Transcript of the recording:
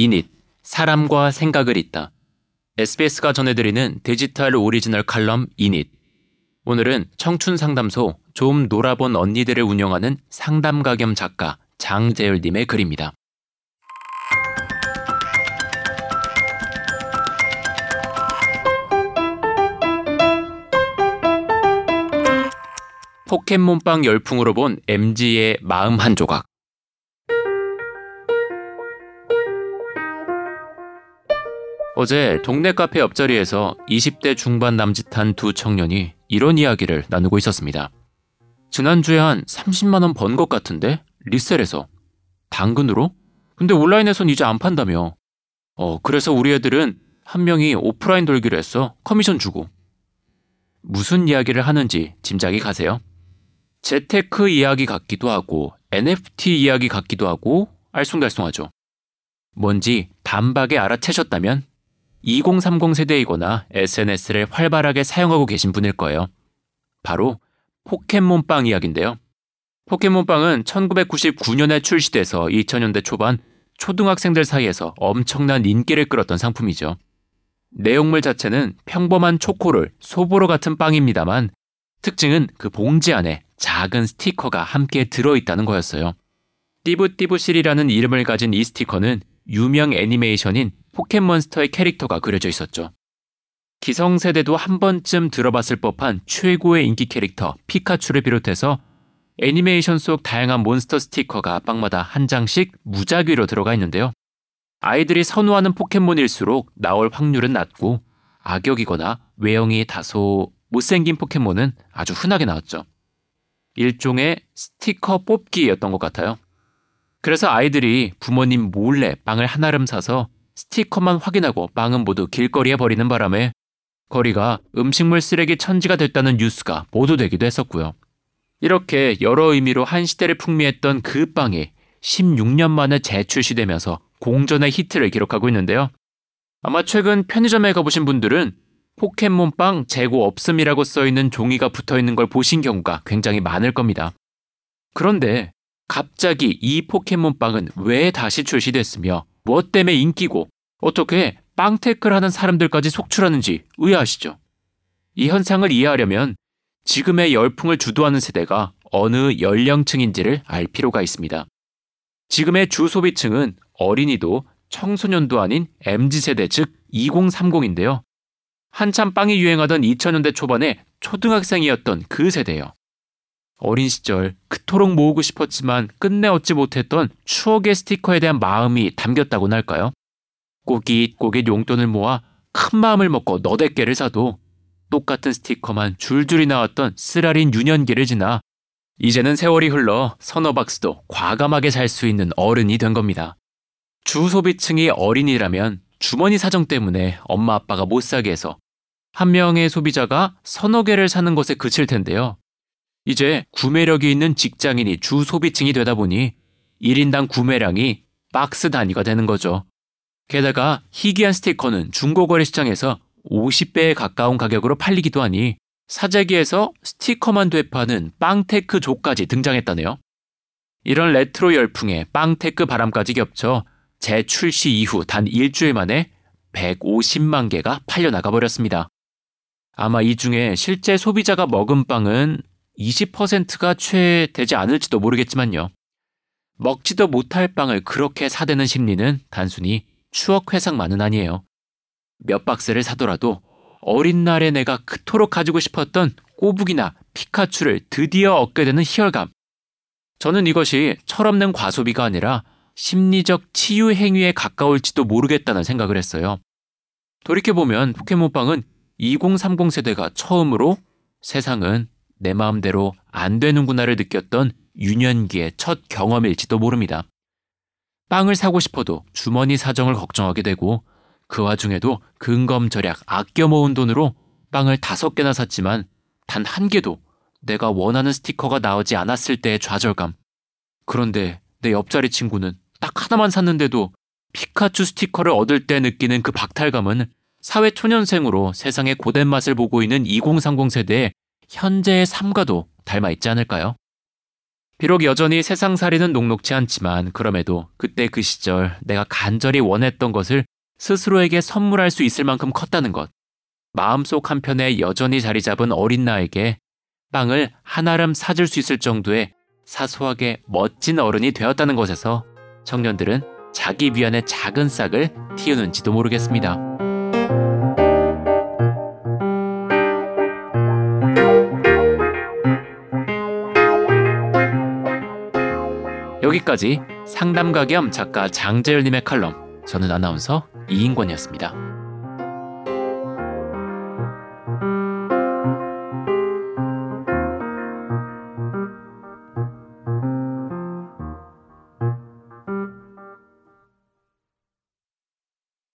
인잇, 사람과 생각을 잇다. SBS가 전해드리는 디지털 오리지널 칼럼 인잇. 오늘은 청춘 상담소 좀 놀아본 언니들을 운영하는 상담가 겸 작가 장재열님의 글입니다. 포켓몬빵 열풍으로 본 MZ의 마음 한 조각. 어제 동네 카페 옆자리에서 20대 중반 남짓한 두 청년이 이런 이야기를 나누고 있었습니다. 지난주에 한 30만원 번 것 같은데? 리셀에서. 당근으로? 근데 온라인에선 이제 안 판다며. 어, 그래서 우리 애들은 한 명이 오프라인 돌기로 했어. 커미션 주고. 무슨 이야기를 하는지 짐작이 가세요? 재테크 이야기 같기도 하고, NFT 이야기 같기도 하고, 알쏭달쏭하죠. 뭔지 단박에 알아채셨다면 2030 세대이거나 SNS를 활발하게 사용하고 계신 분일 거예요. 바로 포켓몬빵 이야기인데요. 포켓몬빵은 1999년에 출시돼서 2000년대 초반 초등학생들 사이에서 엄청난 인기를 끌었던 상품이죠. 내용물 자체는 평범한 초코를 소보로 같은 빵입니다만 특징은 그 봉지 안에 작은 스티커가 함께 들어있다는 거였어요. 띠부띠부실이라는 이름을 가진 이 스티커는 유명 애니메이션인 포켓몬스터의 캐릭터가 그려져 있었죠. 기성세대도 한 번쯤 들어봤을 법한 최고의 인기 캐릭터 피카츄를 비롯해서 애니메이션 속 다양한 몬스터 스티커가 빵마다 한 장씩 무작위로 들어가 있는데요. 아이들이 선호하는 포켓몬일수록 나올 확률은 낮고 악역이거나 외형이 다소 못생긴 포켓몬은 아주 흔하게 나왔죠. 일종의 스티커 뽑기였던 것 같아요. 그래서 아이들이 부모님 몰래 빵을 한아름 사서 스티커만 확인하고 빵은 모두 길거리에 버리는 바람에 거리가 음식물 쓰레기 천지가 됐다는 뉴스가 보도되기도 했었고요. 이렇게 여러 의미로 한 시대를 풍미했던 그 빵이 16년 만에 재출시되면서 공전의 히트를 기록하고 있는데요. 아마 최근 편의점에 가보신 분들은 포켓몬빵 재고 없음이라고 써있는 종이가 붙어 있는 걸 보신 경우가 굉장히 많을 겁니다. 그런데 갑자기 이 포켓몬빵은 왜 다시 출시됐으며 무엇 때문에 인기고 어떻게 빵테크를 하는 사람들까지 속출하는지 의아하시죠? 이 현상을 이해하려면 지금의 열풍을 주도하는 세대가 어느 연령층인지를 알 필요가 있습니다. 지금의 주소비층은 어린이도 청소년도 아닌 MZ세대 즉 2030인데요. 한참 빵이 유행하던 2000년대 초반에 초등학생이었던 그 세대요. 어린 시절 그토록 모으고 싶었지만 끝내 얻지 못했던 추억의 스티커에 대한 마음이 담겼다고나 할까요? 꼬깃꼬깃 용돈을 모아 큰 마음을 먹고 너댓 개를 사도 똑같은 스티커만 줄줄이 나왔던 쓰라린 유년기를 지나 이제는 세월이 흘러 서너 박스도 과감하게 살 수 있는 어른이 된 겁니다. 주 소비층이 어린이라면 주머니 사정 때문에 엄마 아빠가 못 사게 해서 한 명의 소비자가 서너 개를 사는 것에 그칠 텐데요. 이제 구매력이 있는 직장인이 주 소비층이 되다 보니 1인당 구매량이 박스 단위가 되는 거죠. 게다가 희귀한 스티커는 중고거래 시장에서 50배에 가까운 가격으로 팔리기도 하니 사재기에서 스티커만 되파는 빵테크 조까지 등장했다네요. 이런 레트로 열풍에 빵테크 바람까지 겹쳐 재출시 이후 단 일주일 만에 150만 개가 팔려나가 버렸습니다. 아마 이 중에 실제 소비자가 먹은 빵은 20%가 채 되지 않을지도 모르겠지만요. 먹지도 못할 빵을 그렇게 사대는 심리는 단순히 추억 회상만은 아니에요. 몇 박스를 사더라도 어린 날에 내가 그토록 가지고 싶었던 꼬부기나 피카츄를 드디어 얻게 되는 희열감. 저는 이것이 철없는 과소비가 아니라 심리적 치유 행위에 가까울지도 모르겠다는 생각을 했어요. 돌이켜보면 포켓몬빵은 2030 세대가 처음으로 세상은 내 마음대로 안 되는구나를 느꼈던 유년기의 첫 경험일지도 모릅니다. 빵을 사고 싶어도 주머니 사정을 걱정하게 되고 그 와중에도 근검절약 아껴 모은 돈으로 빵을 다섯 개나 샀지만 단 한 개도 내가 원하는 스티커가 나오지 않았을 때의 좌절감. 그런데 내 옆자리 친구는 딱 하나만 샀는데도 피카츄 스티커를 얻을 때 느끼는 그 박탈감은 사회 초년생으로 세상의 고된 맛을 보고 있는 2030 세대의 현재의 삶과도 닮아 있지 않을까요? 비록 여전히 세상살이는 녹록지 않지만 그럼에도 그때 그 시절 내가 간절히 원했던 것을 스스로에게 선물할 수 있을 만큼 컸다는 것. 마음속 한편에 여전히 자리 잡은 어린 나에게 빵을 한아름 사줄 수 있을 정도의 사소하게 멋진 어른이 되었다는 것에서 청년들은 자기 위안의 작은 싹을 틔우는지도 모르겠습니다. 여기까지 상담가 겸 작가 장재열님의 칼럼, 저는 아나운서 이인권이었습니다.